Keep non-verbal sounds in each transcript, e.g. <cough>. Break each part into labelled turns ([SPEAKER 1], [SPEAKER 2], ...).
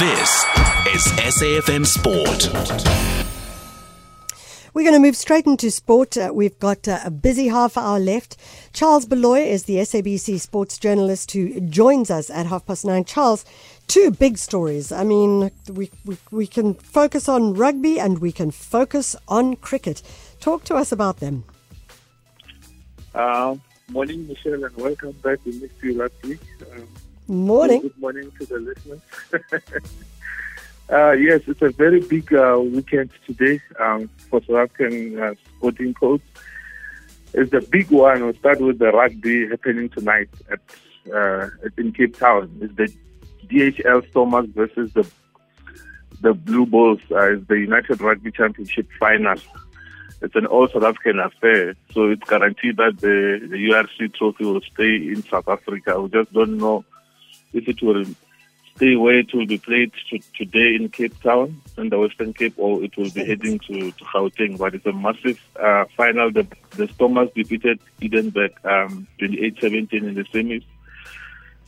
[SPEAKER 1] This is SAFM Sport.
[SPEAKER 2] We're going to move straight into sport. Uh, we've got uh, a busy half hour left. Charles Baloyi is the SABC sports journalist who joins us at half past nine. Charles, two big stories. I mean, we, we, we can focus on rugby and we can focus on cricket. Talk to us about them.
[SPEAKER 3] Uh, morning, Michelle, and welcome back. We missed you last week. Um,
[SPEAKER 2] Morning.
[SPEAKER 3] Good morning to the listeners. <laughs> uh, yes, it's a very big uh, weekend today um, for South African uh, sporting codes. It's the big one. We'll start with the rugby happening tonight at, uh, in Cape Town. It's the DHL Stormers versus the the Blue Bulls. Uh, it's the United Rugby Championship final. It's an all South African affair, so it's guaranteed that the, the URC trophy will stay in South Africa. We just don't know if it will stay where it will be played to, today in Cape Town, in the Western Cape, or it will be heading to, to Gauteng. But it's a massive uh, final. The, the Stormers defeated Edinburgh um, 28-17 in the semis.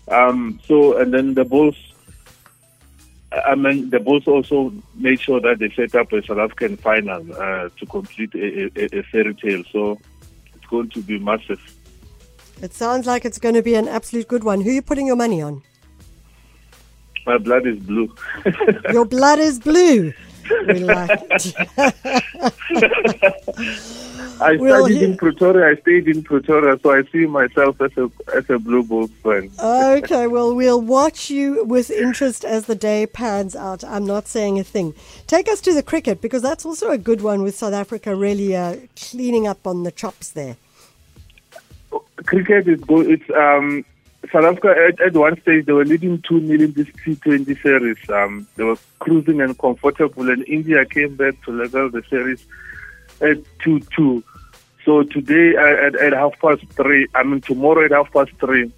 [SPEAKER 3] Um, so, and then the Bulls, I mean, the Bulls also made sure that they set up a South African final uh, to complete a, a, a fairy tale. So it's going to be massive.
[SPEAKER 2] It sounds like it's going to be an absolute good one. Who are you putting your money on?
[SPEAKER 3] My blood is blue. <laughs>
[SPEAKER 2] Your blood is blue. We like
[SPEAKER 3] I
[SPEAKER 2] Well,
[SPEAKER 3] studied in Pretoria. I stayed in Pretoria, so I see myself as a as a Blue Bulls fan.
[SPEAKER 2] Okay, well, we'll watch you with interest as the day pans out. I'm not saying a thing. Take us to the cricket because that's also a good one with South Africa really uh, cleaning up on the chops there.
[SPEAKER 3] Cricket is good. It's um South Africa at, at one stage they were leading two nil in this T20 series. Um, they were cruising and comfortable, and India came back to level the series at two two. So today uh, at, at half past three, I mean tomorrow at half past three,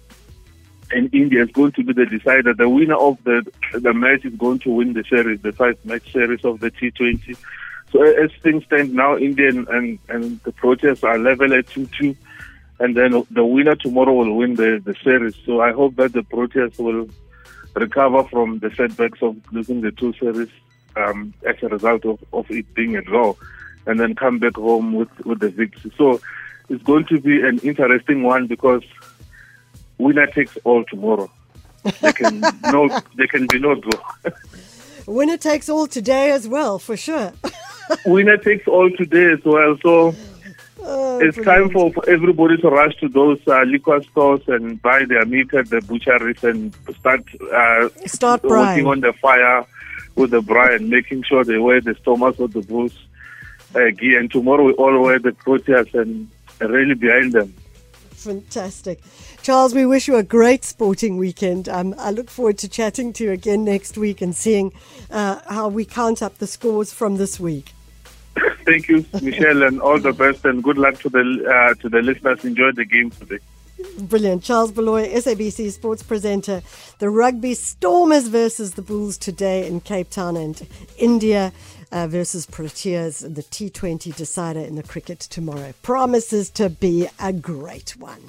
[SPEAKER 3] and India is going to be the decider. The winner of the the match is going to win the series, the five match series of the T20. So as things stand now, India and, and, and the Proteas are level at two two, and then the winner tomorrow will win the, the series. So I hope that the Proteas will recover from the setbacks of losing the two series um, as a result of, of it being a draw, and then come back home with, with the victory. So it's going to be an interesting one because winner takes all tomorrow. There can <laughs> no, there can be no draw.
[SPEAKER 2] Winner takes all today as well, for sure.
[SPEAKER 3] winner takes all today as well. So It's time for, for everybody to rush to those uh, liquor stores and buy their meat at the butcheries and start uh,
[SPEAKER 2] Start
[SPEAKER 3] working on the fire with the braai and making sure they wear the Stormers of the bulls uh, gear. And tomorrow we all wear the proteas and really behind them.
[SPEAKER 2] Fantastic. Charles, we wish you a great sporting weekend. Um, I look forward to chatting to you again next week and seeing uh, how we count up the scores from this week. <laughs>
[SPEAKER 3] Thank you, Michelle, and all the best and good luck to the uh, to the listeners. Enjoy the game today.
[SPEAKER 2] Brilliant. Charles Baloyi, SABC sports presenter. The rugby Stormers versus the Bulls today in Cape Town and India uh, versus Proteas, the T20 decider in the cricket tomorrow. Promises to be a great one.